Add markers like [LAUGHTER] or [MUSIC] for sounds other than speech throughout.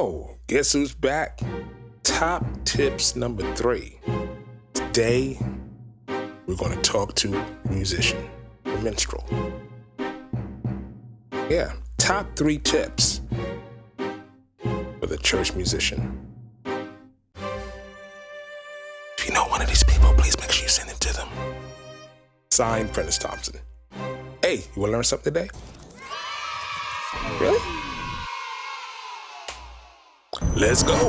Guess who's back? Top tips number three. Today, we're going to talk to a musician, a minstrel. Yeah, top three tips for the church musician. If you know one of these people, please make sure you send it to them. Signed, Prentiss Thompson. Hey, you want to learn something today? Really? Let's go.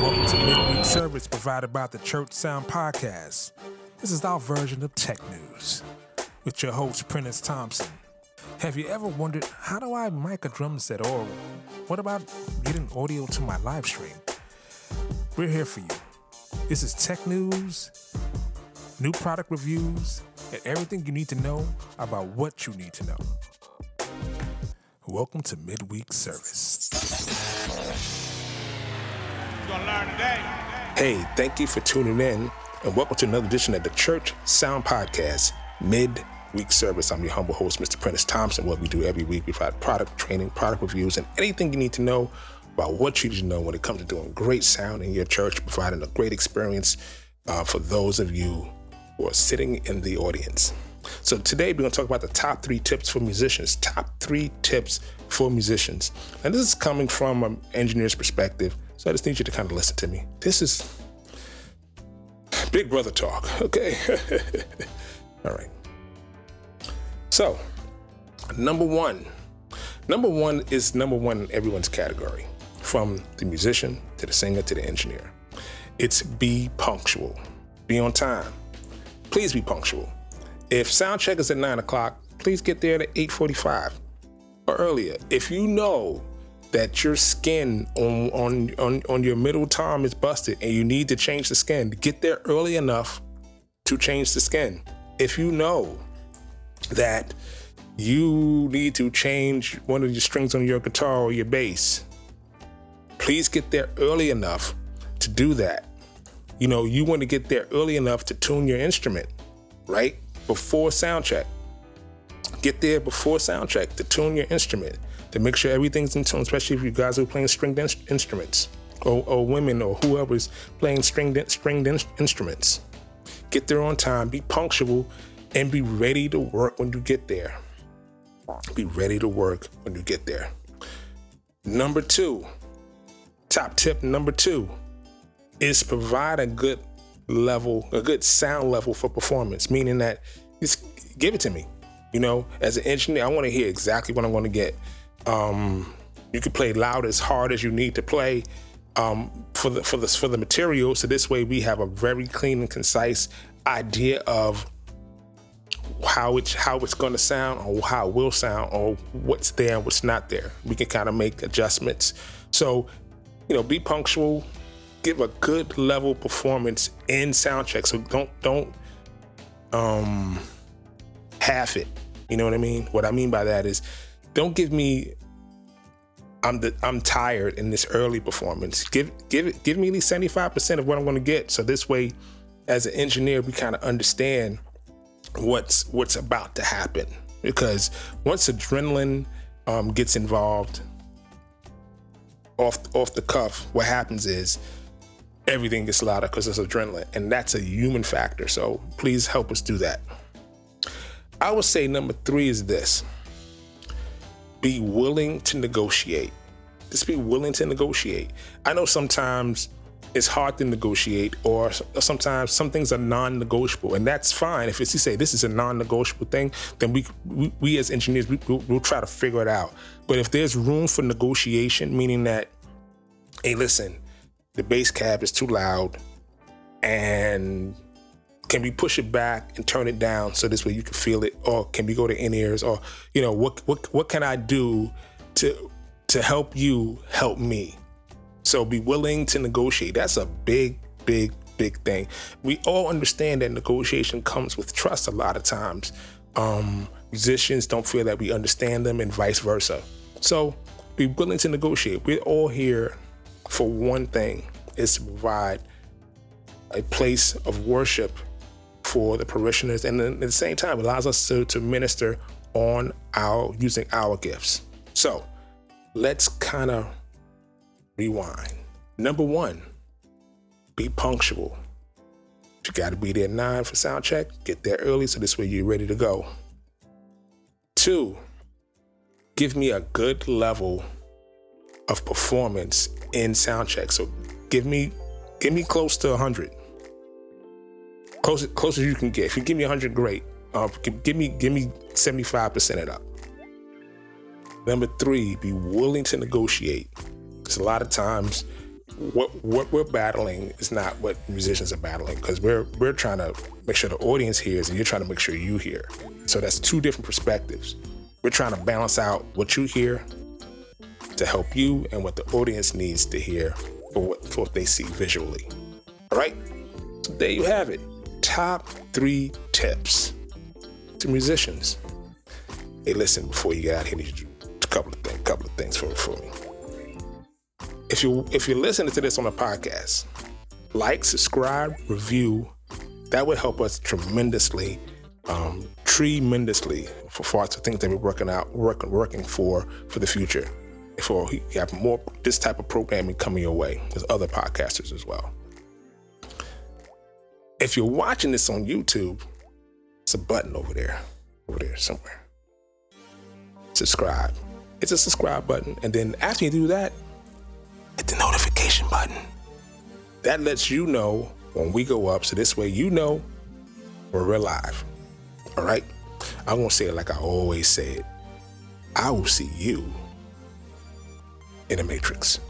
Welcome to Midweek Service provided by the Church Sound Podcast. This is our version of tech news with your host, Prentiss Thompson. Have you ever wondered how do I mic a drum set or what about getting audio to my live stream? We're here for you. This is tech news, new product reviews, and everything you need to know about what you need to know. Welcome to Midweek Service. Hey, thank you for tuning in and welcome to another edition of the Church Sound Podcast Mid-Week Service. I'm your humble host, Mr. Prentiss Thompson. What we do every week, we provide product training, product reviews, and anything you need to know about what you need to know when it comes to doing great sound in your church, providing a great experience uh, for those of you who are sitting in the audience. So today we're going to talk about the top three tips for musicians. Top three tips for musicians. And this is coming from an engineer's perspective. So I just need you to kind of listen to me. This is big brother talk, okay? [LAUGHS] All right. So, number one. Number one is number one in everyone's category, from the musician to the singer to the engineer. It's be punctual. Be on time. Please be punctual. If sound check is at nine o'clock, please get there at 8:45 or earlier. If you know that your skin on, on on on your middle tom is busted and you need to change the skin, get there early enough to change the skin. If you know that you need to change one of your strings on your guitar or your bass, please get there early enough to do that. You know, you want to get there early enough to tune your instrument, right? Before sound check. Get there before sound check to tune your instrument, to make sure everything's in tune, especially if you guys are playing stringed in- instruments or, or women or whoever's playing stringed, in- stringed in- instruments. Get there on time, be punctual, and be ready to work when you get there. Be ready to work when you get there. Number two, top tip number two is provide a good level, a good sound level for performance, meaning that just give it to me. You know, as an engineer, I want to hear exactly what I'm going to get. Um, you can play loud as hard as you need to play um, for the for the for the material. So this way, we have a very clean and concise idea of how it's how it's going to sound or how it will sound or what's there and what's not there. We can kind of make adjustments. So, you know, be punctual, give a good level performance in sound check. So don't don't um half it. You know what I mean? What I mean by that is don't give me I'm the, I'm tired in this early performance. Give give it give me at least 75% of what I'm to get. So this way as an engineer we kind of understand what's what's about to happen because once adrenaline um, gets involved off off the cuff what happens is everything gets louder because it's adrenaline and that's a human factor. So please help us do that. I would say number three is this. Be willing to negotiate. Just be willing to negotiate. I know sometimes it's hard to negotiate or sometimes some things are non-negotiable and that's fine. If it's you say this is a non-negotiable thing then we we, we as engineers we, we'll, we'll try to figure it out. But if there's room for negotiation meaning that hey listen the bass cab is too loud and can we push it back and turn it down so this way you can feel it or can we go to in ears or you know what what what can i do to to help you help me so be willing to negotiate. That's a big, big, big thing. We all understand that negotiation comes with trust a lot of times. Um, musicians don't feel that we understand them and vice versa. So be willing to negotiate. We're all here for one thing is to provide a place of worship for the parishioners and at the same time allows us to, to minister on our using our gifts. So let's kind of rewind. Number one, be punctual. You got to be there at nine for sound check. Get there early so this way you're ready to go. Two, give me a good level of performance in sound check. So give me give me close to 100. Close close as you can get. If you give me 100, great. Uh, give, me give me 75% it up. Number three, be willing to negotiate. Because a lot of times, what what we're battling is not what musicians are battling. Because we're we're trying to make sure the audience hears, and you're trying to make sure you hear. So that's two different perspectives. We're trying to balance out what you hear to help you and what the audience needs to hear for what, for what they see visually. All right? So there you have it. Top three tips to musicians. Hey, listen, before you get out here, a couple of things, couple of things for, for me. If you if you're listening to this on a podcast, like, subscribe, review. That would help us tremendously, um, tremendously for far to things that we're working out, working working for for the future. For you have more this type of programming coming your way. There's other podcasters as well. If you're watching this on YouTube, it's a button over there, over there somewhere. Subscribe. It's a subscribe button. And then after you do that, hit the notification button. That lets you know when we go up. So this way you know we're live. All right? I'm going to say it like I always say it. I will see you in a Matrix.